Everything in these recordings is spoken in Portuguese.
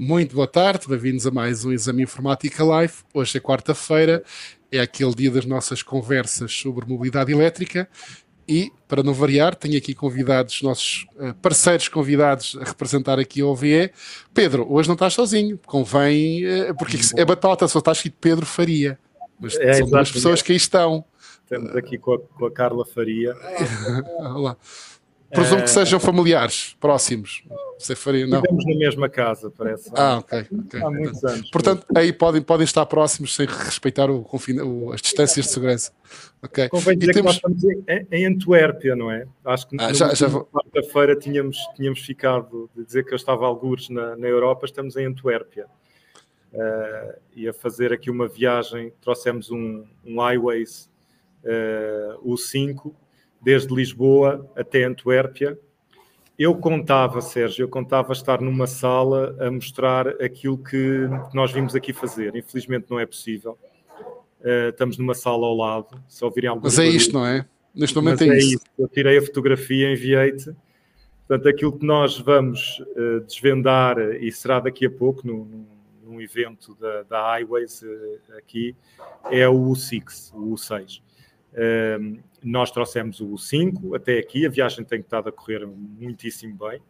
Muito boa tarde, bem-vindos a mais um Exame Informática Live. Hoje é quarta-feira, é aquele dia das nossas conversas sobre mobilidade elétrica e, para não variar, tenho aqui convidados, nossos uh, parceiros convidados a representar aqui a OVE. Pedro, hoje não estás sozinho, convém, uh, porque é batata, só está escrito Pedro Faria, mas é, são duas pessoas que aí estão. Estamos aqui com a, com a Carla Faria. Olá. Presumo que sejam familiares, próximos. Você faria, não? Vivemos na mesma casa, parece. Ah, ok. okay. Há muitos anos. Portanto, aí podem, podem estar próximos sem respeitar o, o, as distâncias de segurança. Okay. Convém dizer temos... que nós estamos em, em Antuérpia, não é? Acho que ah, já, já quarta-feira tínhamos, tínhamos ficado de dizer que eu estava algures na, na Europa, estamos em Antuérpia. Uh, e a fazer aqui uma viagem, trouxemos um, um Highways uh, U5 desde Lisboa até Antuérpia. Eu contava, Sérgio, eu contava estar numa sala a mostrar aquilo que nós vimos aqui fazer. Infelizmente não é possível. Uh, estamos numa sala ao lado. Se ouvirem alguma Mas é isto, não é? Neste momento é, é isso. Eu tirei a fotografia, enviei-te. Portanto, aquilo que nós vamos uh, desvendar, e será daqui a pouco, num, num evento da, da Highways uh, aqui, é o U6, o U6. Nós trouxemos o 5 até aqui, a viagem tem estado a correr muitíssimo bem.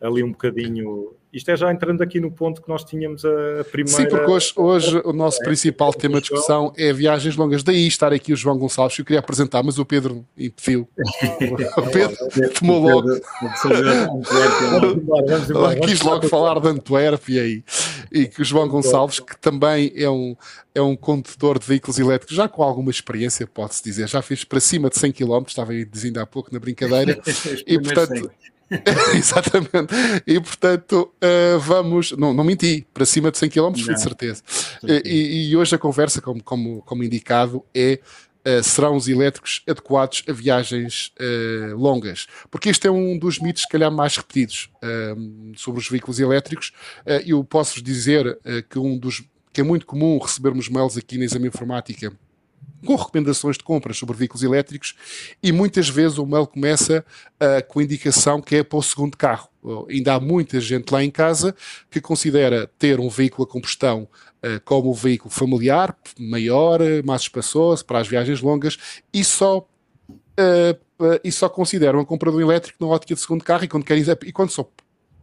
Ali um bocadinho. Isto é já entrando aqui no ponto que nós tínhamos a primeira. Sim, porque hoje, hoje o nosso é, principal tema de discussão é viagens longas. Daí estar aqui o João Gonçalves, que eu queria apresentar, mas o Pedro impediu. o Pedro tomou logo. Quis logo falar de Antuérpia e, e que o João Gonçalves, que também é um, é um condutor de veículos elétricos, já com alguma experiência, pode-se dizer, já fez para cima de 100 km, estava aí dizendo há pouco na brincadeira, e portanto. Exatamente. E portanto, uh, vamos. Não, não menti, para cima de 100 km, fui de certeza. E, e, hoje a conversa, como, como, como indicado, é. Uh, serão os elétricos adequados a viagens uh, longas? Porque este é um dos mitos, se calhar, mais repetidos sobre os veículos elétricos. eu posso-vos dizer que um dos que é muito comum recebermos mails aqui na Exame Informática com recomendações de compras sobre veículos elétricos e muitas vezes o mail começa uh, com indicação que é para o segundo carro. Uh, ainda há muita gente lá em casa que considera ter um veículo a combustão uh, como um veículo familiar, maior, mais espaçoso, para as viagens longas e só e só consideram a compra de um elétrico na ótica de segundo carro e quando, querem, e quando só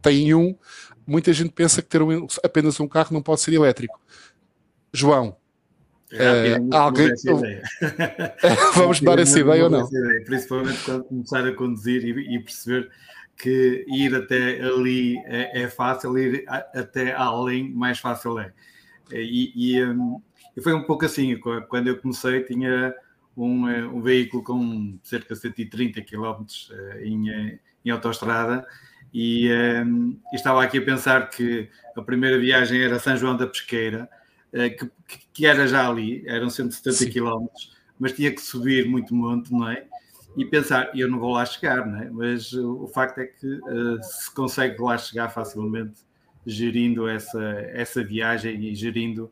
têm um, muita gente pensa que ter um, apenas um carro não pode ser elétrico. João, é, uh, alguém... Vamos dar essa ideia ou não? Ideia, principalmente quando começar a conduzir e, e perceber que ir até ali é, é, fácil, ir até além mais fácil é. E, e, um, e, foi um pouco assim, quando eu comecei tinha um, eh, um veículo com cerca de 130 km em, eh, em autoestrada e, um, e estava aqui a pensar que a primeira viagem era São João da Pesqueira, eh, que, que, era já ali, eram 170 km, mas tinha que subir muito monte, não é? E pensar, eu não vou lá chegar, não é? Mas o facto é que uh, se consegue lá chegar facilmente gerindo essa, essa viagem e gerindo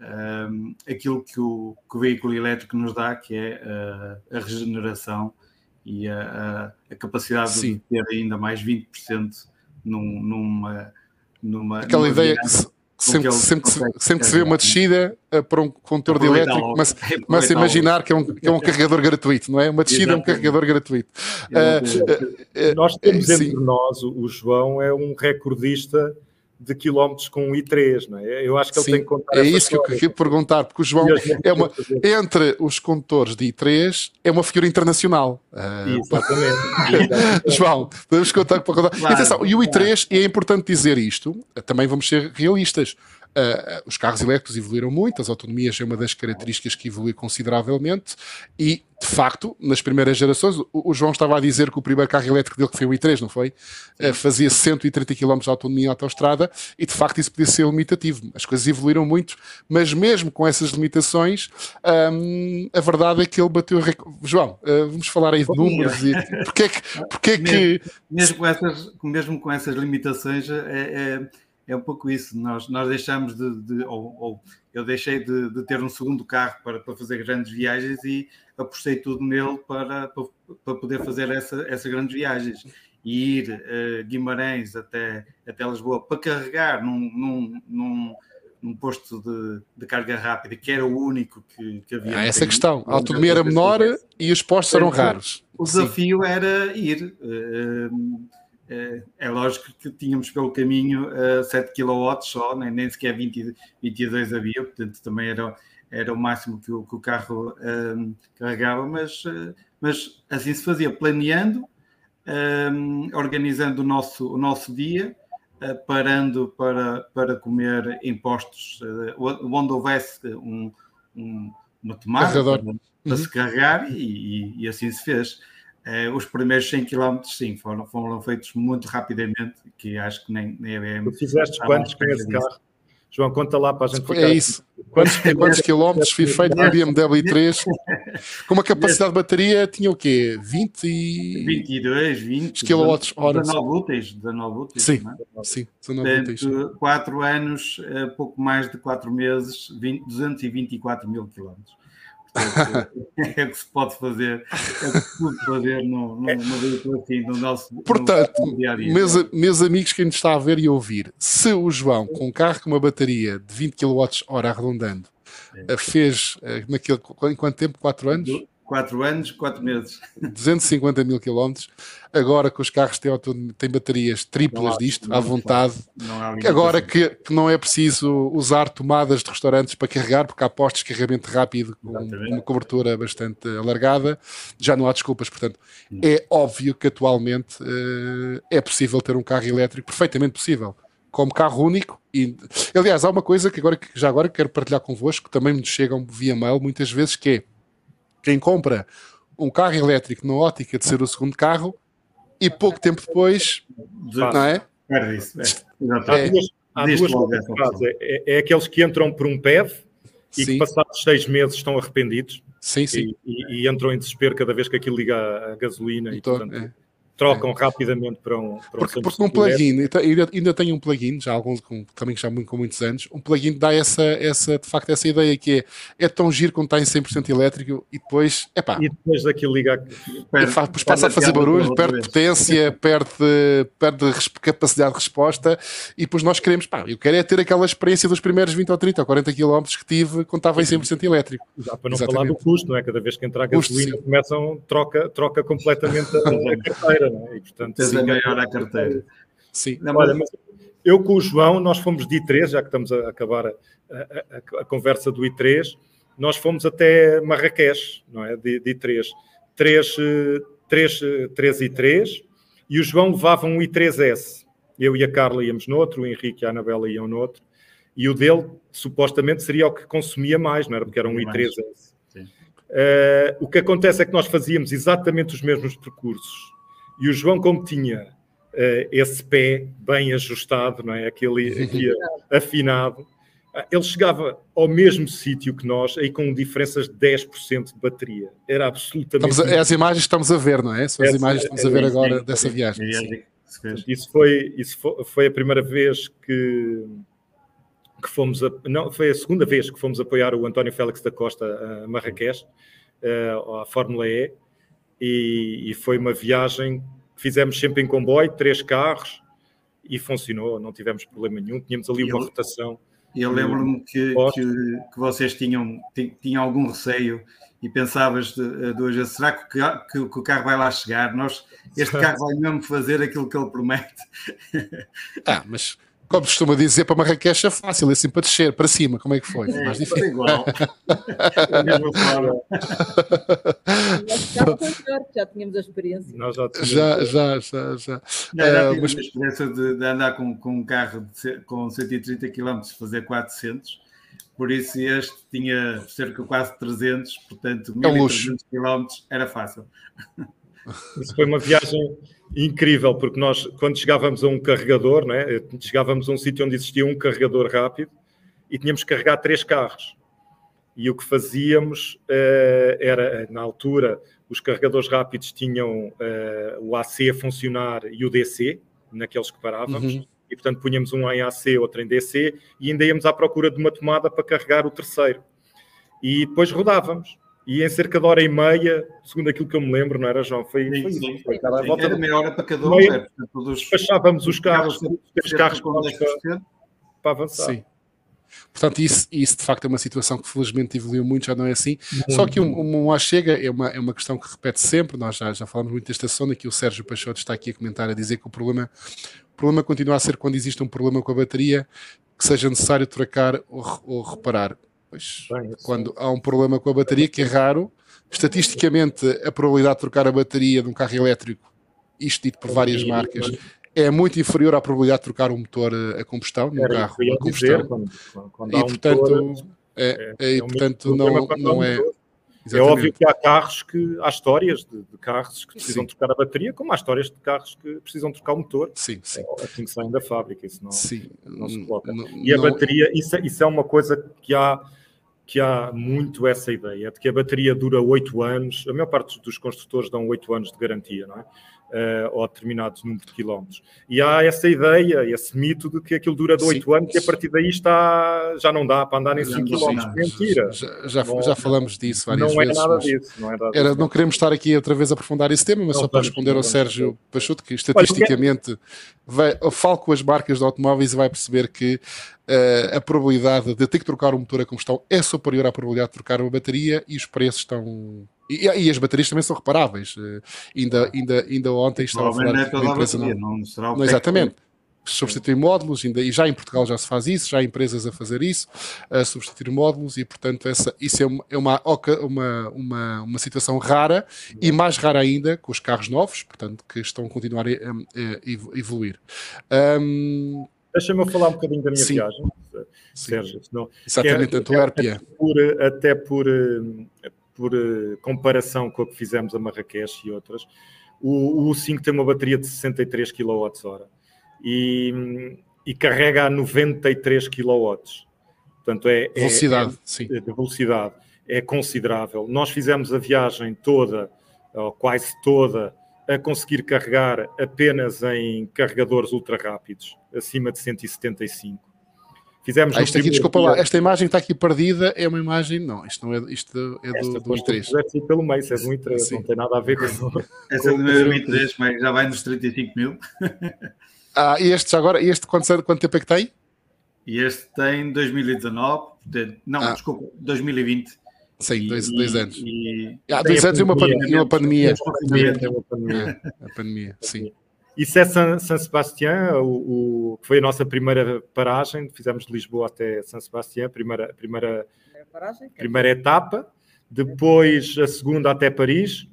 um, eh, aquilo que o, que o, veículo elétrico nos dá, que é uh, a regeneração e a, a, a capacidade Sim. de ter ainda mais 20% num, numa, numa. Aquela numa ideia que se, sempre, sempre, sempre que se vê uma descida uh, para um condutor de elétrico, mas começa a imaginar que é, um, que é um carregador gratuito, não é? Uma descida é um carregador gratuito. Uh, uh, nós temos entre nós, o João é um recordista de quilómetros com um i3, não é? Eu acho que ele Sim, tem que contar. É isso que eu queria perguntar, porque o João é uma, entre os condutores de i3 é uma figura internacional. Uh, Exatamente. João, podemos contar para contar. Claro, Atenção, e o i3, claro. e é importante dizer isto, também vamos ser realistas. Uh, os carros elétricos evoluíram muito, as autonomias é uma das características que evoluiu consideravelmente e, de facto, nas primeiras gerações, o, o João estava a dizer que o primeiro carro elétrico dele, que foi o i3, não foi? Uh, fazia 130 km de autonomia em autoestrada e, de facto, isso podia ser limitativo. As coisas evoluíram muito, mas mesmo com essas limitações, um, a verdade é que ele bateu... Rec... João, uh, vamos falar aí de números e porque é que... Porque é que... Mesmo, mesmo, com essas, mesmo com essas limitações, é, é é um pouco isso. Nós, nós deixamos de, de ou, ou, eu deixei de, de, ter um segundo carro para, para fazer grandes viagens e apostei tudo nele para, para, para poder fazer essa, essas grandes viagens. e ir uh, Guimarães até, até Lisboa para carregar num, num, num, num posto de, de, carga rápida, que era o único que, que havia. Ah, essa questão. A autonomia era menor e os postos eram raros. O desafio Sim. era ir. Uh, uh, é lógico que tínhamos pelo caminho uh, 7 kW só, nem, nem sequer 20, 22 havia, portanto também era, era o máximo que o, que o carro uh, carregava, mas, uh, mas assim se fazia, planeando, organizando o nosso, o nosso dia, uh, parando para, para comer impostos, onde houvesse um, um, uma tomada para, para uhum. se carregar, e, e, e, assim se fez. Os primeiros 100 km, sim, foram, foram feitos muito rapidamente, que acho que nem, nem a BM. Tu fizeste quantos com esse carro? João, conta lá para a gente ficar. É isso. Quantos, quantos quilómetros fui feito no BMW 3? Com uma capacidade de bateria tinha o quê? 20 e... 22, 20 kWh. 19 úteis. 19 úteis sim, é? sim, 19 úteis. 4 anos, eh, pouco mais de 4 meses, 20, 224 mil quilómetros. é o que se pode fazer, é o que se pode fazer no, no, no assim, no nosso Portanto, no dia -dia. Meus, meus amigos que nos está a ver e ouvir, se o João, com um carro com uma bateria de 20 kWh arredondando, é. fez eh, naquele, em quanto tempo? 4 anos? 4 anos, 4 meses. 250 mil quilómetros. Agora que os carros têm, têm baterias triplas há, disto, à vontade. agora que, que, não é preciso usar tomadas de restaurantes para carregar, porque há postos de carregamento rápido com Exatamente. uma cobertura bastante alargada, já não há desculpas. Portanto, hum. é óbvio que atualmente uh, é possível ter um carro elétrico, perfeitamente possível como carro único. E, aliás, há uma coisa que agora, já agora quero partilhar convosco, que também me chegam via mail muitas vezes, que é quem compra um carro elétrico na ótica de ser o segundo carro e pouco tempo depois, não é? É isso. É. Há duas, há duas é, é, é, aqueles que entram por um PEV e sim. que passados seis meses estão arrependidos sim, sim. E, e, e, entram em desespero cada vez que aquilo liga a gasolina então, e portanto, é trocam é. rapidamente para um. Para porque, um porque um plugin, ainda, ainda tem um plugin, já alguns com, também já com muitos anos, um plugin dá essa, essa, de facto, essa ideia que é, é tão giro quando está em 100% elétrico e depois, epá, e depois daquilo liga. Perde, depois passa a fazer barulho, perde potência, perde, perde capacidade de resposta e depois nós queremos, pá, eu quero é ter aquela experiência dos primeiros 20 ou 30 ou 40 km que tive quando estava em 100% elétrico. Já para não Exatamente. falar do custo, não é? Cada vez que entrar a gasolina começam, troca, troca completamente a, a carteira carteira, não é? E, portanto, Tens a carteira. Sim. Não, Olha, mas eu com o João, nós fomos de I3, já que estamos a acabar a, a, a conversa do I3, nós fomos até Marrakech, não é? De, de I3. 3, 3, 3 I3 e o João levava um I3S. Eu e a Carla íamos noutro, o Henrique e a Anabela iam noutro. E o dele, supostamente, seria o que consumia mais, não era? Porque era um I3S. Uh, o que acontece é que nós fazíamos exatamente os mesmos percursos e o João, como tinha uh, esse pé bem ajustado, não é? aquele aqui afinado, uh, ele chegava ao mesmo sítio que nós, aí com diferenças de 10% de bateria. Era absolutamente. Estamos a, é as imagens que estamos a ver, não é? São as imagens que estamos a ver agora dessa viagem. Isso foi, isso foi, foi a primeira vez que que fomos a, não foi a segunda vez que fomos apoiar o António Félix da Costa a Marrakech, uh, à Fórmula E, e, e, foi uma viagem que fizemos sempre em comboio, três carros, e funcionou, não tivemos problema nenhum, tínhamos ali uma eu, rotação. Eu lembro-me que, que, que, vocês tinham, tinham algum receio e pensavas de, de hoje, será que, que, que, o carro vai lá chegar? Nós, este carro vai mesmo fazer aquilo que ele promete. Ah, mas como costuma dizer, para Marrakech é fácil, é assim para descer, para cima, como é que foi? É, mais difícil. igual. da mesma forma. já tínhamos a experiência. Nós já, já, já, já, já. Não, já uh, mas... a experiência de, de, andar com, com um carro de, com 130 km, fazer 400, por isso este tinha cerca de quase 300, portanto, 1300 é km era fácil. Isso foi uma viagem incrível, porque nós, quando chegávamos a um carregador, né, chegávamos a um sítio onde existia um carregador rápido e tínhamos que carregar três carros. E o que fazíamos uh, era, na altura, os carregadores rápidos tinham o AC a funcionar e o DC, naqueles que parávamos, uhum. e portanto punhamos um em AC, outro em DC, e ainda íamos à procura de uma tomada para carregar o terceiro. E depois rodávamos e em cerca de hora e meia, segundo aquilo que eu me lembro, não era, João? Foi, sim, foi, sim, foi cada volta era meia hora para cada um. Meia, é, todos, despachávamos os carros, os carros com para, para avançar. Sim. Portanto, isso, isso de facto é uma situação que felizmente evoluiu muito, já não é assim. Muito. Só que um, um, um chega é uma, é uma questão que repete sempre, nós já, já falamos muito desta zona, que o Sérgio Peixoto está aqui a comentar, a dizer que o problema, o problema continua a ser quando existe um problema com a bateria, que seja necessário trocar ou, ou reparar. Pois, Bem, quando há um problema com a bateria, que é raro, estatisticamente a probabilidade de trocar a bateria de um carro elétrico, isto dito por várias marcas, é muito inferior à probabilidade de trocar um motor a combustão num carro a combustão. Quando, quando e, portanto, motor, é, é, é, portanto não, não é. É óbvio que há carros que há histórias de, de carros que precisam sim. trocar a bateria, como há histórias de carros que precisam trocar o motor. Sim, sim. É assim que saem da fábrica, isso não, sim. não se coloca. Não, e a bateria, isso, é, isso é uma coisa que há que há muito essa ideia de que a bateria dura 8 anos, a maior parte dos construtores dão 8 anos de garantia, não é? Uh, ou determinados número de quilómetros. E há essa ideia, esse mito de que aquilo dura de 8 anos e a partir daí está, já não dá para andar nem 5 quilómetros. Mentira. Já, já, já, falamos disso várias não vezes. É nada disso, não é nada era, disso. Não queremos estar aqui outra vez a aprofundar esse tema, mas não, só para responder ao Sérgio Pachuto, que estatisticamente vai, falo com as marcas de automóveis e vai perceber que uh, a probabilidade de ter que trocar o motor a combustão é superior à probabilidade de trocar uma bateria e os preços estão e, e, as baterias também são reparáveis. Uh, ainda, ainda, ainda ontem estava a falar não é toda a bateria, não, não não, Exatamente. Substituir módulos, ainda, e já em Portugal já se faz isso, já há empresas a fazer isso, a substituir módulos, e portanto essa, isso é, uma, é uma, uma, uma, uma situação rara e mais rara ainda com os carros novos, portanto, que estão a continuar a, a, evoluir. Um, Deixa-me falar um bocadinho da minha sim. viagem, Sérgio. Senão, Exatamente, é, Antuérpia. Até por, até por por uh, comparação com a que fizemos a Marrakech e outras, o, o U5 tem uma bateria de 63 kWh e, e carrega a 93 kW. Portanto, é, é velocidade, é, sim. de velocidade é considerável. Nós fizemos a viagem toda, ou quase toda, a conseguir carregar apenas em carregadores ultra rápidos, acima de 175. Fizemos ah, isto aqui, desculpa lá, esta imagem está aqui perdida, é uma imagem, não, isto não é, isto é do, do i3. pelo meio, isso é do i3, não tem nada a ver com isso. Essa é do meu i3, mas já vai nos 35 mil. ah, e este agora, este quanto, quanto tempo é que tem? E este tem 2019, não, ah. desculpa, 2020. Sim, dois, dois anos. E, ah, dois anos e uma, pandemia. E uma pandemia. Uma pandemia. a pandemia, sim. Isso é San, San Sebastián, o, o, foi a nossa primeira paragem, fizemos de Lisboa até San Sebastián, primeira, primeira, paragem, primeira etapa, depois a segunda até Paris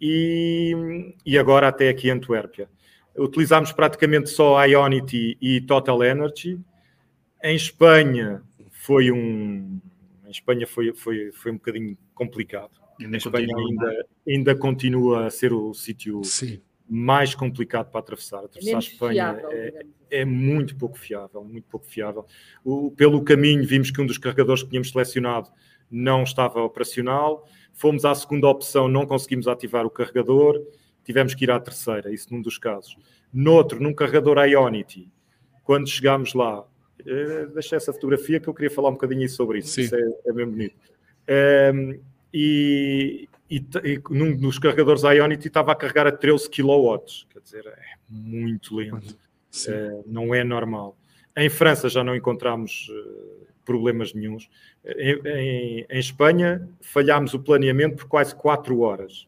e, e agora até aqui Antuérpia. Utilizámos praticamente só Ionity e Total Energy. Em Espanha foi um, em Espanha foi, foi, foi um bocadinho complicado. Em Espanha ainda, ainda continua a ser o sítio mais complicado para atravessar. Atravessar a Espanha fiável, é, é, muito pouco fiável, muito pouco fiável. O, pelo caminho vimos que um dos carregadores que tínhamos selecionado não estava operacional. Fomos à segunda opção, não conseguimos ativar o carregador, tivemos que ir à terceira, isso num dos casos. Noutro, num carregador Ionity, quando chegámos lá, eh, deixei essa fotografia que eu queria falar um bocadinho sobre isso, Sim. isso é, é bem bonito. Um, ehm, e, e, e num dos carregadores Ionity estava a carregar a 13 kW, quer dizer, é muito lento, é, não é normal. Em França já não encontramos uh, problemas nenhums. Em, em, em, Espanha falhámos o planeamento por quase 4 horas,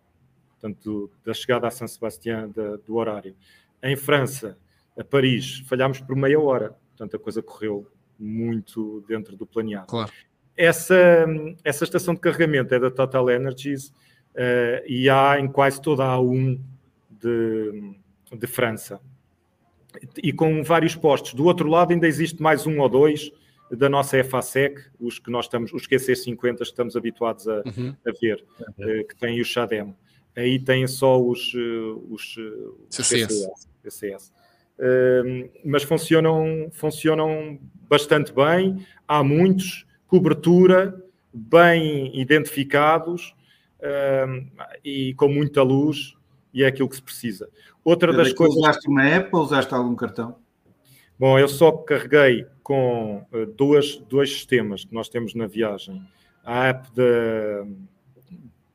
portanto, da chegada a São Sebastião da, do horário. Em França, a Paris, falhámos por meia hora, portanto a coisa correu muito dentro do planeado. Claro. Essa, essa estação de carregamento é da Total Energies uh, e há em quase toda a A1 de, de França. E com vários postos. Do outro lado ainda existe mais um ou dois da nossa FASEC, os que nós estamos, os QC50 que estamos habituados a, uhum. a ver, uhum. uh, que têm o CHADEM. Aí têm só os, uh, os, CCS. CCS. Uh, mas funcionam, funcionam bastante bem, há muitos, cobertura, bem identificados, e com muita luz, e é aquilo que se precisa. Outra das coisas. Usaste uma app ou usaste algum cartão? Bom, eu só carreguei com uh, duas, dois sistemas que nós temos na viagem. A app de,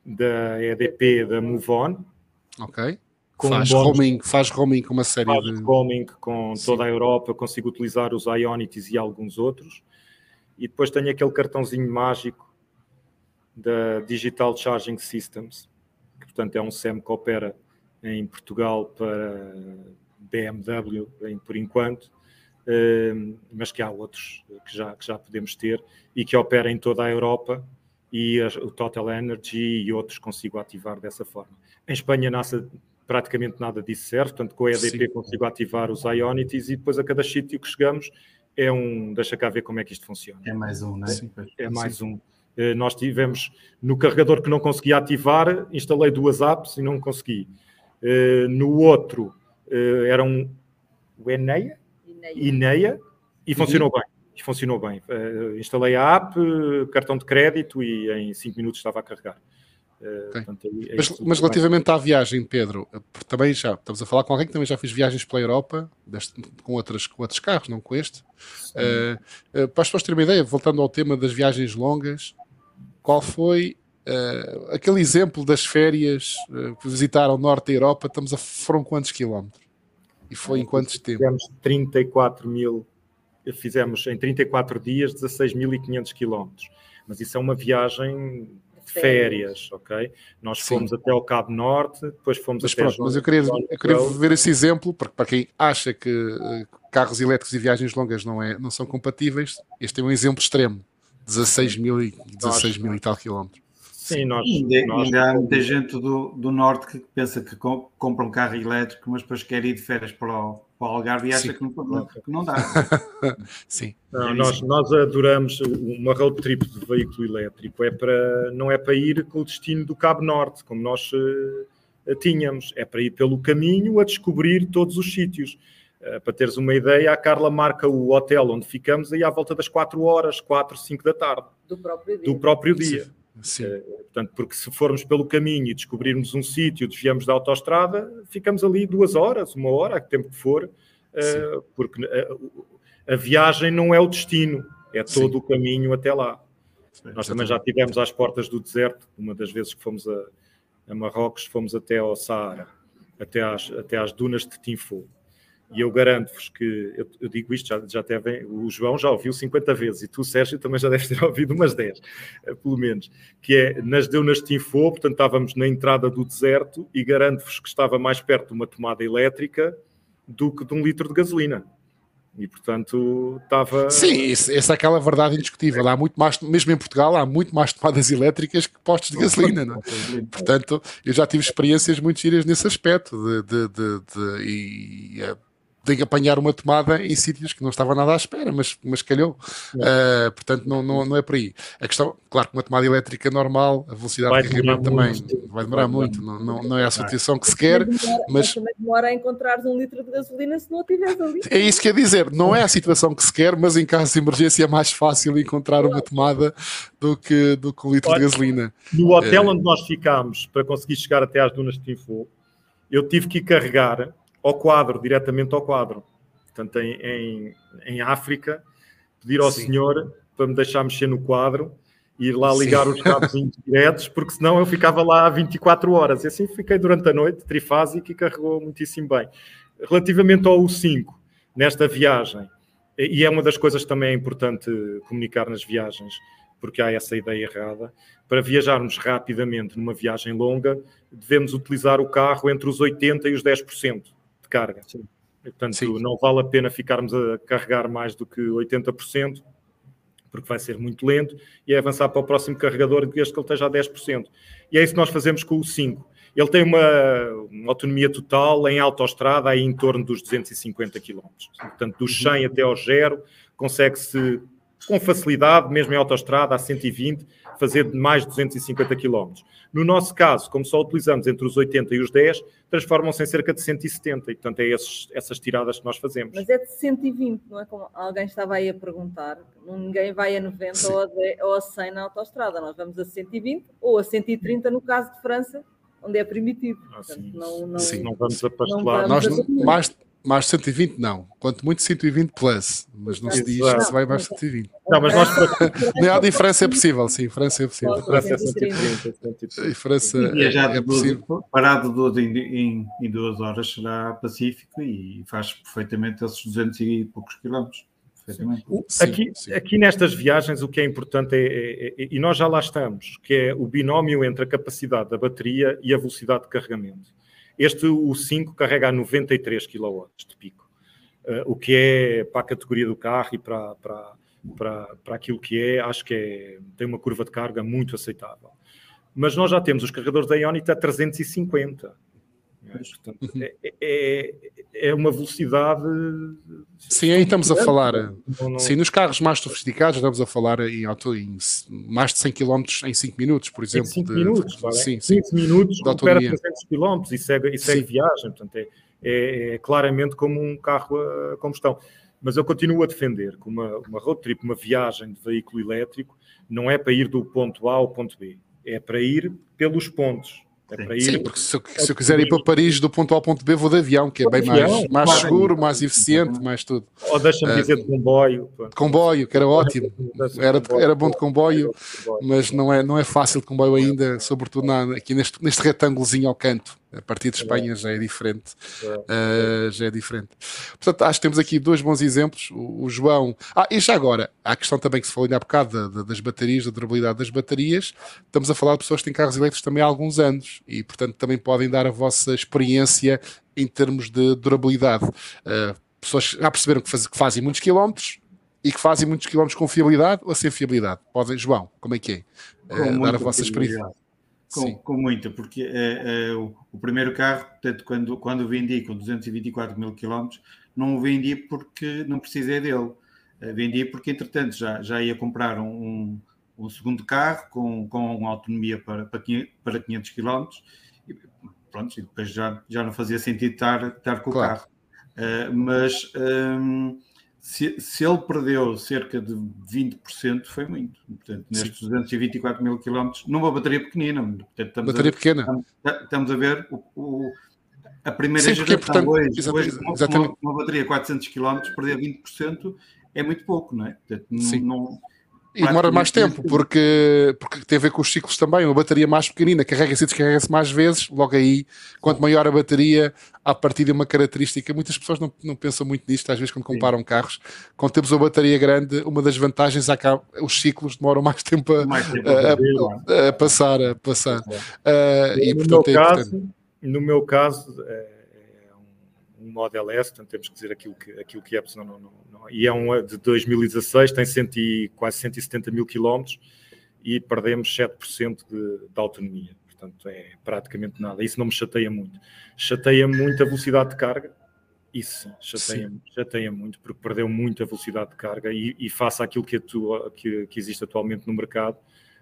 da EDP da Move On. Ok. faz, um roaming, faz roaming com uma série faz de. roaming com Sim. toda a Europa, consigo utilizar os Ionities e alguns outros. E depois tenho aquele cartãozinho mágico da Digital Charging Systems, que portanto é um SEM que opera em Portugal para BMW, por enquanto, mas que há outros que já, que já podemos ter e que opera em toda a Europa e o Total Energy e outros consigo ativar dessa forma. Em Espanha, NASA, praticamente nada disso serve, portanto, com a EDP Sim. consigo ativar os Ionities e depois a cada sítio que chegamos é um. Deixa cá ver como é que isto funciona. É mais um, não é? Sim. É mais Sim. um. Eh, nós tivemos no carregador que não conseguia ativar, instalei duas apps e não consegui. Eh, no outro eh, era um o Eneia, Ineia e uhum. funcionou bem. E funcionou bem. Instalei a app, cartão de crédito e em 5 minutos estava a carregar. Uh, okay. portanto, é, mas, mas relativamente à viagem, Pedro, também já estamos a falar com alguém que também já fez viagens pela Europa deste, com, outras, com outros carros, não com este. Uh, uh, para as pessoas terem uma ideia, voltando ao tema das viagens longas, qual foi uh, aquele exemplo das férias que visitaram o norte da Europa? Estamos a foram quantos quilómetros? E foi em quantos tempos? Fizemos 34 mil, fizemos em 34 dias 16.500 quilómetros. Mas isso é uma viagem de férias, ok? Nós Sim. fomos até ao Cabo Norte, depois fomos mas até pronto, Mas eu queria, eu queria ver esse exemplo, porque para quem acha que uh, carros elétricos e viagens longas não, é, não são compatíveis, este é um exemplo extremo. 16 mil e, 16 mil e tal quilómetros. Sim, nós, ainda, nós... ainda há muita gente do, do norte que pensa que compra um carro elétrico, mas depois quer ir de férias para o, para o Algarve e acha que não, que não, dá. Sim. Não, nós, nós adoramos uma road trip de veículo elétrico. É para, não é para ir com o destino do Cabo Norte, como nós uh, tínhamos. É para ir pelo caminho a descobrir todos os sítios. Uh, para teres uma ideia, a Carla marca o hotel onde ficamos aí à volta das 4 horas, 4, 5 da tarde. Do próprio dia. Do próprio dia. Sim. Uh, portanto, porque se formos pelo caminho e descobrirmos um sítio, desviamos da autoestrada, ficamos ali duas horas, uma hora, que tempo que for, uh, porque a, eh, a, viagem não é o destino, é todo Sim. o caminho até lá. Sim, Nós também já estivemos às portas do deserto, uma das vezes que fomos a, a Marrocos, fomos até ao Saara, até às, até às dunas de Tinfo. E eu garanto-vos que, eu, eu, digo isto, já, já teve, o João já ouviu 50 vezes e tu, Sérgio, também já deves ter ouvido umas 10, eh, pelo menos, que é, nas Deunas de Tinfo, portanto estávamos na entrada do deserto e garanto-vos que estava mais perto de uma tomada elétrica do que de um litro de gasolina. E, portanto, estava... Sim, essa é aquela verdade indiscutível. Há muito mais, mesmo em Portugal, há muito mais tomadas elétricas que postos de gasolina, não é? Portanto, eu já tive experiências muito giras nesse aspecto de, de, de, de e eh, de apanhar uma tomada em sítios que não estava nada à espera, mas, mas calhou. Uh, portanto, não, não, não é por aí. A questão, claro que uma tomada elétrica normal, a velocidade vai de carregamento também muito, vai demorar muito, não, não, não é a situação que se quer. Demora, mas também demora a encontrar um litro de gasolina se não a tiveres ali. É isso que quer dizer, não é a situação que se quer, mas em caso de emergência é mais fácil encontrar uma tomada do que, do que um litro Olha, de gasolina. No hotel é... onde nós ficámos, para conseguir chegar até às dunas de Tinfo, eu tive que carregar ao quadro, diretamente ao quadro. Portanto, em, em, em África, pedir ao Sim. senhor para me deixar mexer no quadro e ir lá ligar Sim. os cabos diretos, porque senão eu ficava lá 24 horas. E assim fiquei durante a noite, trifásico, e carregou muitíssimo bem. Relativamente ao U5, nesta viagem, e é uma das coisas que também é importante comunicar nas viagens, porque há essa ideia errada. Para viajarmos rapidamente numa viagem longa, devemos utilizar o carro entre os 80% e os 10% de carga. Sim. Portanto, Sim. não vale a pena ficarmos a carregar mais do que 80%, porque vai ser muito lento, e é avançar para o próximo carregador desde que ele esteja a 10%. E é isso que nós fazemos com o 5. Ele tem uma, uma autonomia total em autoestrada aí em torno dos 250 km. Portanto, do 100 uhum. até ao 0, consegue-se com facilidade, mesmo em autoestrada, a 120, fazer mais de 250 km. No nosso caso, como só utilizamos entre os 80 e os 10, transformam-se em cerca de 170, e portanto é esses, essas tiradas que nós fazemos. Mas é de 120, não é como alguém estava aí a perguntar, ninguém vai a 90 ou a, 10, ou a 100 na autoestrada, nós vamos a 120 ou a 130 no caso de França, onde é permitido. Ah, portanto, não, não, sim, não vamos a pastelar. Nós, mais, mais 120 não, quanto muito 120 plus, mas não se diz que se vai mais 120. Não, mas nós a diferença é possível, sim, França é possível. França é 130. França é, já é possível. Parado de, em, em duas horas será Pacífico e faz perfeitamente esses 200 e poucos quilómetros. Sim, aqui, sim. aqui nestas viagens o que é importante é, é, é, e nós já lá estamos, que é o binómio entre a capacidade da bateria e a velocidade de carregamento. Este, o 5, carrega a 93 kW de pico, uh, o que é para a categoria do carro e para, para, para, para aquilo que é, acho que é, tem uma curva de carga muito aceitável. Mas nós já temos os carregadores da Ionita a 350 Portanto, uhum. é, é, é, uma velocidade. Sim, aí estamos a falar. Não, não... Sim, nos carros mais sofisticados, estamos a falar em, em mais de 100 km em 5 minutos, por exemplo. Em 5 minutos, de, vale? sim, 5 minutos, recupera 300 km e segue, e segue viagem. Portanto, é, é, é, claramente como um carro a combustão. Mas eu continuo a defender que uma, uma road trip, uma viagem de veículo elétrico, não é para ir do ponto A ao ponto B, é para ir pelos pontos é para ir. Sim, porque se eu, se eu, quiser ir para Paris do ponto A ao ponto B, vou de avião, que é bem mais, mais seguro, mais eficiente, mais tudo. Ou deixa-me uh, dizer de comboio. Comboio, que era ótimo. Era, era bom de comboio, mas não é, não é fácil de comboio ainda, sobretudo na, aqui neste, neste retângulozinho ao canto. A partir de Espanha já é diferente. Uh, já é diferente. Portanto, acho que temos aqui dois bons exemplos. O, o, João. Ah, e já agora, há a questão também que se falou ainda há bocado da, das baterias, da durabilidade das baterias. Estamos a falar de pessoas que têm carros elétricos também há alguns anos e, portanto, também podem dar a vossa experiência em termos de durabilidade. Uh, pessoas já perceberam que, faz, que fazem muitos quilómetros e que fazem muitos quilómetros com fiabilidade ou sem fiabilidade. Podem, João, como é que é? Uh, dar a vossa experiência. Com, com, muita, porque é, é, o, o, primeiro carro, portanto, quando, quando vendi com 224 mil quilómetros, não o vendi porque não precisei dele. Uh, vendi porque, entretanto, já, já ia comprar um, um segundo carro com, com uma autonomia para, para 500 quilómetros e, pronto, e depois já, já não fazia sentido estar, estar com claro. o carro. Uh, mas um, se, se ele perdeu cerca de 20%, foi muito. Portanto, nestes Sim. 224 mil quilómetros, numa bateria pequenina. Portanto, estamos bateria a, pequena. Estamos, estamos a ver o, o, a primeira Sim, geração portanto, hoje, exatamente, hoje uma, uma, uma, bateria 400 km, perder 20% é muito pouco, não é? Portanto, não, não e demora mais tempo, porque, porque tem a ver com os ciclos também. Uma bateria mais pequenina carrega-se e descarrega-se mais vezes. Logo aí, quanto maior a bateria, a partir de uma característica. Muitas pessoas não, não pensam muito nisto, às vezes, quando comparam Sim. carros. Quando temos uma bateria grande, uma das vantagens é que os ciclos demoram mais tempo a, mais tempo a, a, a passar. A passar. Uh, e, no, portanto, meu é caso, no meu caso, é um Model S, portanto temos que dizer aquilo que, aquilo que é, não, não, não, e é um de 2016, tem cento e, quase 170 mil quilómetros e perdemos 7% de, de autonomia, portanto é praticamente nada, isso não me chateia muito. Chateia muito a velocidade de carga, isso chateia, chateia muito, porque perdeu muito a velocidade de carga e, e face àquilo que, atua, que, que existe atualmente no mercado,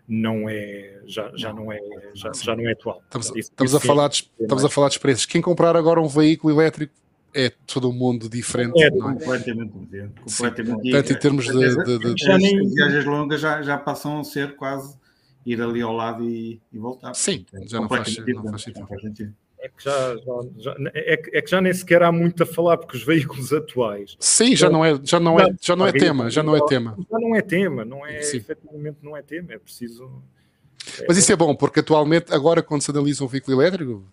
não é já, já não. é já, já não é atual. Estamos, isso, estamos isso a falar de, estamos a falar de experiências. Quem comprar agora um veículo elétrico é todo um mundo diferente. É, não é? completamente diferente. Completamente Tanto em termos de, de, de, de... As viagens longas já, já passam a ser quase ir ali ao lado e, e voltar. Sim, já não faz, não faz sentido. É que já, já, já é, que, é, que já nem sequer há muito a falar, porque os veículos atuais. Sim, já não é, já não é, já não é tema, já não é tema. Já não é tema, não é, Sim. efetivamente não é tema, é preciso. Mas isso é bom, porque atualmente, agora quando se analisa um veículo elétrico,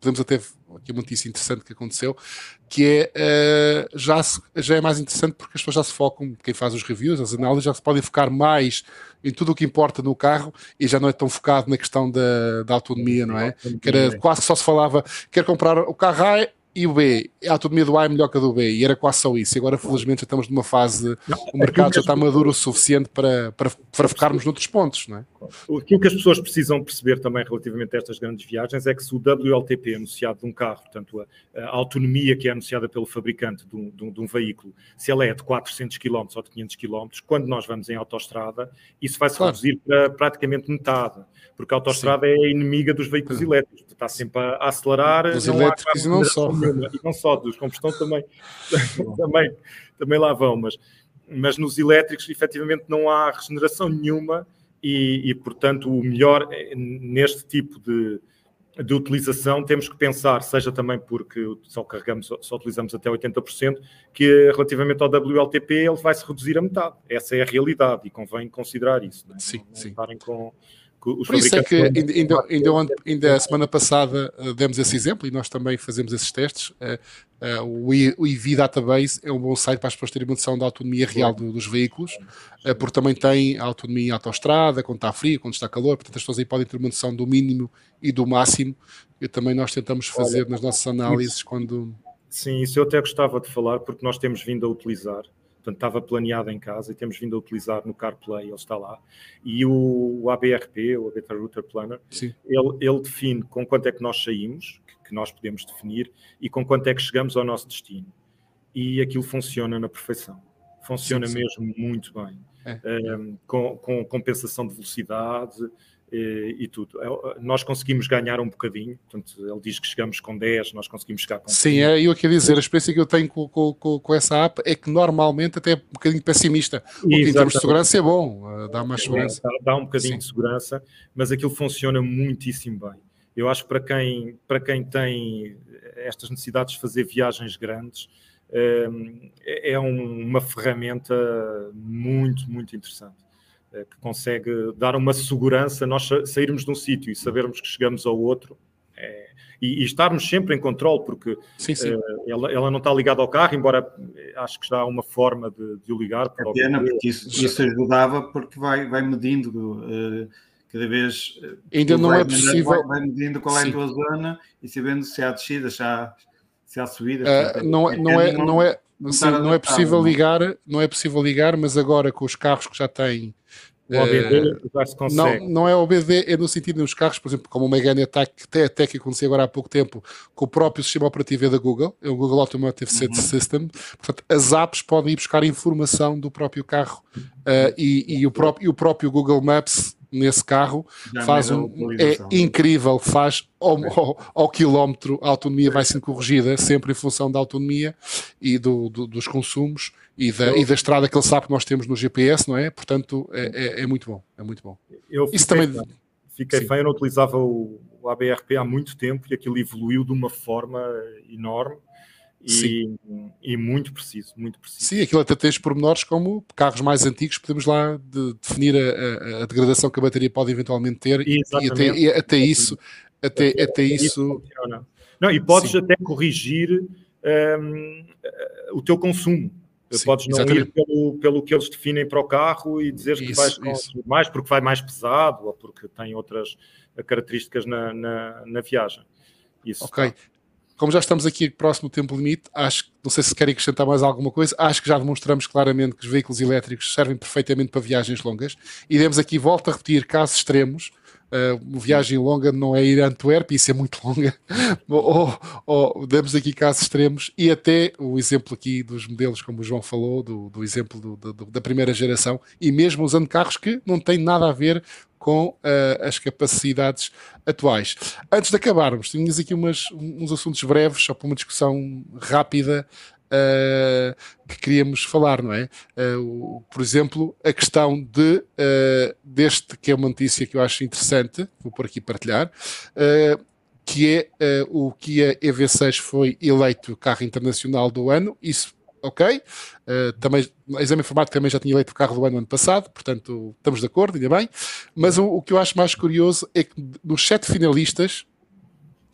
podemos até aqui uma notícia interessante que aconteceu, que é uh, já, se, já é mais interessante porque as pessoas já se focam, quem faz os reviews, as análises, já se podem focar mais em tudo o que importa no carro e já não é tão focado na questão da, da autonomia, não é? Que era, quase que só se falava, quer comprar o carro A e o B, a autonomia do A é melhor que a do B, e era quase só isso. E agora, felizmente, já estamos numa fase, não, o mercado já está maduro o suficiente para, para, para focarmos noutros pontos, não é? Aquilo que as pessoas precisam perceber também relativamente a estas grandes viagens é que se o WLTP anunciado de um carro, portanto, a, a autonomia que é anunciada pelo fabricante de um, de, um, de um, veículo, se ela é de 400 km ou de 500 km, quando nós vamos em autoestrada, isso vai se claro. reduzir para praticamente metade porque a autostrada Sim. é inimiga dos veículos elétricos, está sempre a acelerar. Dos elétricos e não só. Nenhuma, e não só, dos combustão também, também, também lá vão, mas, mas nos elétricos efetivamente não há regeneração nenhuma e, e portanto o melhor neste tipo de, de utilização, temos que pensar, seja também porque só carregamos, só utilizamos até 80%, que relativamente ao WLTP ele vai se reduzir a metade. Essa é a realidade e convém considerar isso. Não é? Sim, não, não sim. Com, por isso é que ainda, ainda, ainda, ainda, a semana passada uh, demos esse exemplo e nós também fazemos esses testes. Uh, uh, o, EV Database é um bom site para as pessoas terem uma noção da autonomia real do, dos veículos, porque também tem autonomia em autoestrada, quando está frio, quando está calor, portanto as pessoas aí podem ter uma noção do mínimo e do máximo. E também nós tentamos fazer Olha, nas nossas análises quando. Sim, isso eu até gostava de falar, porque nós temos vindo a utilizar portanto estava planeado em casa e temos vindo a utilizar no CarPlay, ele está lá. E o, o ABRP, o Beta Router Planner, ele, ele, define com quanto é que nós saímos, que, que, nós podemos definir, e com quanto é que chegamos ao nosso destino. E aquilo funciona na perfeição. Funciona sim, sim. mesmo muito bem. É. Um, com, com compensação de velocidade, e, e, tudo. É, nós conseguimos ganhar um bocadinho, portanto, ele diz que chegamos com 10, nós conseguimos chegar com Sim, é, eu queria dizer, a experiência que eu tenho com, com, com, essa app é que normalmente até é um bocadinho pessimista, o que em termos de segurança é bom, eh, dá mais segurança. Dá, dá um bocadinho Sim. de segurança, mas aquilo funciona muitíssimo bem. Eu acho que para quem, para quem tem estas necessidades de fazer viagens grandes, ehm, é, é uma ferramenta muito, muito interessante. Eh, que consegue dar uma segurança, nós sairmos de um sítio e sabermos que chegamos ao outro, é, e, e, estarmos sempre em controle, porque sim, sim. Uh, ela, ela, não está ligada ao carro, embora eh, acho que já há uma forma de, de o ligar. É pena, porque isso, isso, ajudava, porque vai, vai medindo uh, cada vez. Ainda não é possível. Vai, medindo qual é sim. a tua zona e sabendo se há descida, se há, se há subida. Uh, não, é, não, é, não, é, sim, não é possível ligar, não é possível ligar, mas agora com os carros que já têm o OBD uh, já se consegue. Não, não é OBD, é no sentido dos carros, por exemplo, como o Megane Attack, até, até que aconteceu agora há pouco tempo, com o próprio sistema operativo é da Google, é o Google Automotive uhum. System. Portanto, as apps podem ir buscar informação do próprio carro uh, e, e, o próprio, e o próprio Google Maps nesse carro Já faz um, é incrível, faz ao, ao, ao, quilómetro a autonomia vai sendo corrigida sempre em função da autonomia e do, do, dos consumos e da, e da estrada que ele sabe que nós temos no GPS, não é? Portanto, é, é, é muito bom, é muito bom. Eu Isso também fiquei feio, eu não utilizava o, o ABRP há muito tempo e aquilo evoluiu de uma forma enorme e, e, muito preciso, muito preciso. Sim, aquilo até tens pormenores como carros mais antigos, podemos lá de, definir a, a, a, degradação que a bateria pode eventualmente ter e até, e até, isso até, até, até isso, não, e podes Sim. até corrigir um, o teu consumo. Sim, podes não exatamente. ir pelo, pelo que eles definem para o carro e dizer que vais consumir mais porque vai mais pesado ou porque tem outras características na, na, na viagem. Isso ok. Tá. Como já estamos aqui próximo do tempo limite, acho não sei se querem acrescentar mais alguma coisa, acho que já demonstramos claramente que os veículos elétricos servem perfeitamente para viagens longas demos aqui, volta a repetir, casos extremos. Uh, uma viagem longa não é ir a Antuérpia, isso é muito longa, ou, ou, demos aqui casos extremos. E até o exemplo aqui dos modelos, como o João falou, do, do exemplo do, do, da primeira geração, e mesmo usando carros que não têm nada a ver com uh, as capacidades atuais. Antes de acabarmos, tínhamos aqui umas, uns assuntos breves, só para uma discussão rápida que queríamos falar, não é? Uh, por exemplo, a questão de uh, deste que é uma notícia que eu acho interessante, vou por aqui partilhar, que é o Kia EV6 foi eleito carro internacional do ano. Isso ok. Uh, também, Exame Informático também já tinha eleito o carro do ano ano passado, portanto estamos de acordo, ainda bem. Mas o, o que eu acho mais curioso é que nos sete finalistas,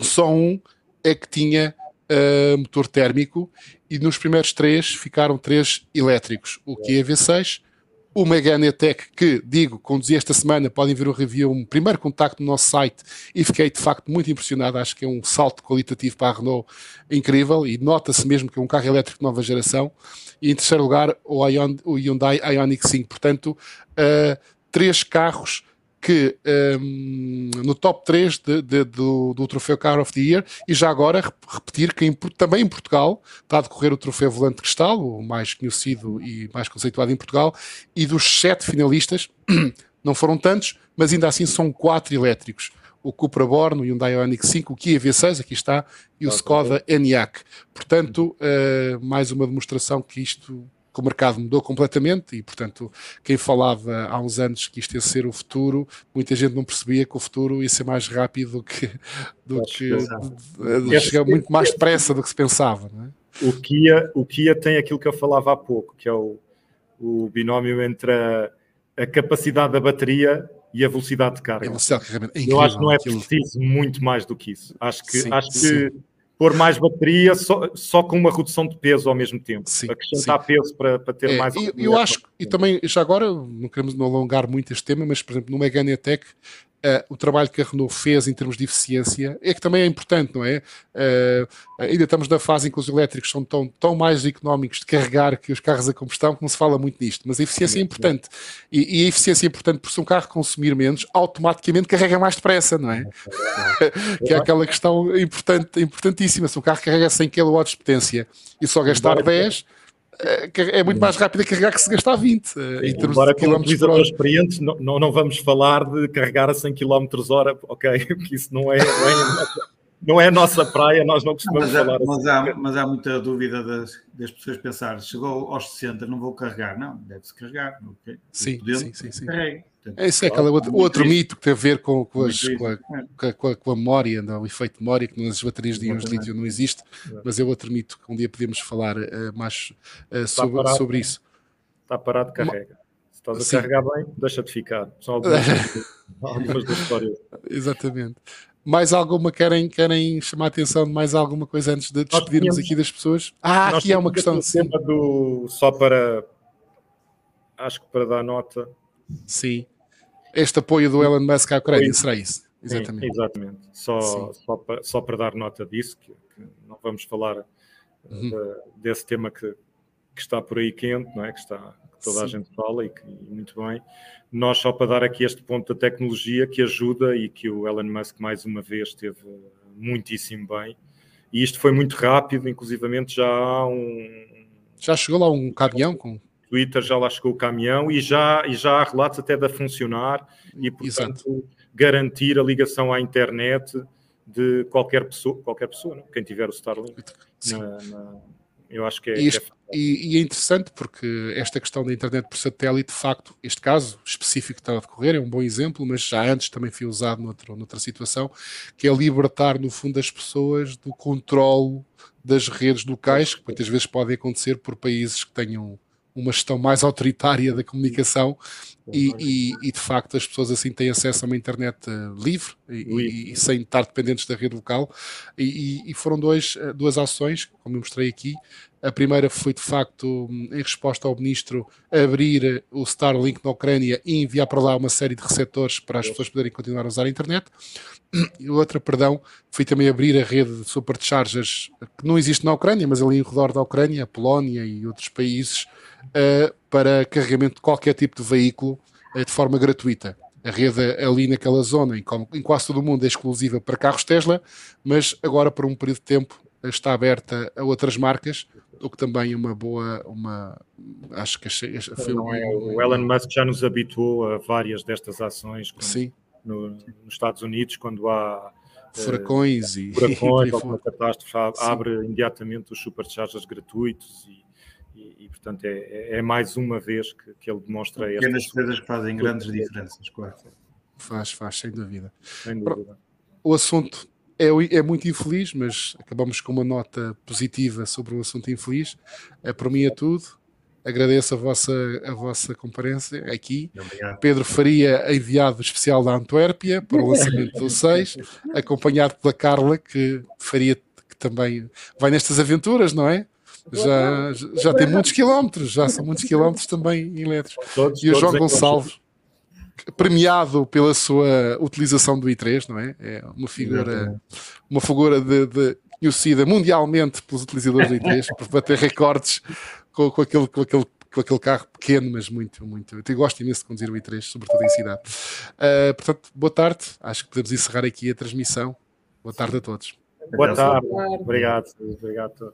só um é que tinha uh, motor térmico e nos primeiros três ficaram três elétricos. O Kia é V6, o Megane E-Tech, que, digo, conduzi esta semana, podem ver o review, um primeiro contacto no nosso site e fiquei de facto muito impressionado. Acho que é um salto qualitativo para a Renault incrível e nota-se mesmo que é um carro elétrico de nova geração. E em terceiro lugar, o, Ion, o Hyundai Ioniq 5. Portanto, uh, três carros que um, no top 3 de, de, do, do, troféu Car of the Year, e já agora repetir que em, também em Portugal está a decorrer o troféu Volante Cristal, o mais conhecido e mais conceituado em Portugal, e dos sete finalistas, não foram tantos, mas ainda assim são quatro elétricos. O Cupra Born, o Hyundai Ioniq 5, o Kia V6, aqui está, e o Skoda Enyaq. Portanto, uh, mais uma demonstração que isto que o mercado mudou completamente e, portanto, quem falava há uns anos que isto ia ser o futuro, muita gente não percebia que o futuro ia ser mais rápido do que, do que, chegar muito mais depressa do que se pensava. É? o, Kia, o Kia tem aquilo que eu falava há pouco, que é o, o binómio entre a, a capacidade da bateria e a velocidade de carga. Velocidade de carga. É eu acho que não é preciso muito mais do que isso. Acho que, sim, acho que pôr mais bateria só, só com uma redução de peso ao mesmo tempo. Sim, acrescentar sim. peso para, para ter é, mais. Eu, eu acho, e também, já agora, não queremos alongar muito este tema, mas, por exemplo, no Megane Tech, Uh, o trabalho que a Renault fez em termos de eficiência é que também é importante, não é? Uh, ainda estamos na fase em que os elétricos são tão, tão mais económicos de carregar que os carros a combustão, que não se fala muito nisto, mas a eficiência é importante. E, e a eficiência é importante porque se um carro consumir menos, automaticamente carrega mais depressa, não é? que é aquela questão importante, importantíssima. Se um carro carrega 100 kW de potência e só gastar 10 é, é muito mais rápido a carregar que se gastar 20. Sim, eh, em termos embora de como utilizador experiente, não, não, não, vamos falar de carregar a 100 km hora, ok? Porque isso não é, não é, não é a nossa praia, nós não costumamos mas, falar mas assim. Há, mas há muita dúvida das, das pessoas pensar, chegou aos 60, não vou carregar. Não, deve-se carregar. Okay? Sim, sim, sim, sim. Portanto, Esse é aquele outro, outro mito que tem a ver com, com, as, com, a, com, a, com, a, memória, não, o efeito de memória, que nas baterias de íons de lítio não existe, mas é outro mito que um dia podemos falar uh, mais uh, sobre, parado, sobre isso. Está parado, carrega. Se estás a Sim. carregar bem, deixa de ficar. São algumas, algumas das histórias. Exatamente. Mais alguma querem, querem chamar a atenção de mais alguma coisa antes de despedirmos aqui das pessoas? Ah, aqui é uma questão. Tema do, só para acho que para dar nota. Sim este apoio do Elon Musk à Ucrânia, será isso? Exatamente. Sim, exatamente. Só, só, para, só para dar nota disso, que, que não vamos falar eh, uhum. de, desse tema que, que, está por aí quente, não é? que, está, que toda Sim. a gente fala e, que, e muito bem. Nós, só para dar aqui este ponto da tecnologia que ajuda e que o Elon Musk, mais uma vez, esteve muitíssimo bem. E isto foi muito rápido, inclusivamente já há um. Já chegou lá um caminhão com Twitter já lá chegou o caminhão e já, e já há relatos até de funcionar e, portanto, Exato. garantir a ligação à internet de qualquer pessoa, qualquer pessoa, não? quem tiver o Starlink. Na, na, eu acho que é, Isto, que é e, e, é interessante porque esta questão da internet por satélite, de facto, este caso específico que está a decorrer é um bom exemplo, mas já antes também foi usado noutro, noutra situação, que é libertar, no fundo, as pessoas do controle das redes locais, que muitas vezes podem acontecer por países que tenham uma gestão mais autoritária da comunicação e, e, e, de facto as pessoas assim têm acesso a uma internet uh, livre e, e, sem estar dependentes da rede local. E, foram dois, eh, duas ações, como eu mostrei aqui a primeira foi de facto em resposta ao ministro abrir o Starlink na Ucrânia e enviar para lá uma série de receptores para as pessoas poderem continuar a usar a internet e outra, perdão, foi também abrir a rede de superchargers que não existe na Ucrânia, mas ali em redor da Ucrânia, Polónia e outros países uh, para carregamento de qualquer tipo de veículo uh, de forma gratuita. A rede ali naquela zona, em, quase todo o mundo, é exclusiva para carros Tesla, mas agora por um período de tempo está aberta a outras marcas, o que também é uma boa, uma, acho que achei, foi Não, é, o Elon Musk já nos habituou a várias destas ações Sim. No, nos Estados Unidos, quando há furacões uh, e furacões, alguma catástrofe, abre imediatamente os superchargers gratuitos e e, portanto, é, é, mais uma vez que, que ele demonstra Pequenas coisas que fazem grandes diferenças, claro. Faz, faz, sem dúvida. Sem dúvida. O assunto é, é, muito infeliz, mas acabamos com uma nota positiva sobre o assunto infeliz. É, para mim é tudo. Agradeço a vossa, a vossa comparência aqui. Obrigado. Pedro Faria, enviado especial da Antuérpia para o lançamento do 6, acompanhado pela Carla, que Faria que também vai nestas aventuras, não é? já, já tem muitos quilómetros, já são muitos quilómetros também elétricos. Todos, e o João Gonçalves, premiado pela sua utilização do i3, não é? É uma figura, uma figura de, de conhecida mundialmente pelos utilizadores do i3, por bater recordes com, com, aquele, com, aquele, com aquele carro pequeno, mas muito, muito. Eu gosto imenso de conduzir o i3, sobretudo em cidade. Uh, portanto, boa tarde. Acho que podemos encerrar aqui a transmissão. Boa tarde a todos. Boa tarde. Obrigado. Obrigado a todos.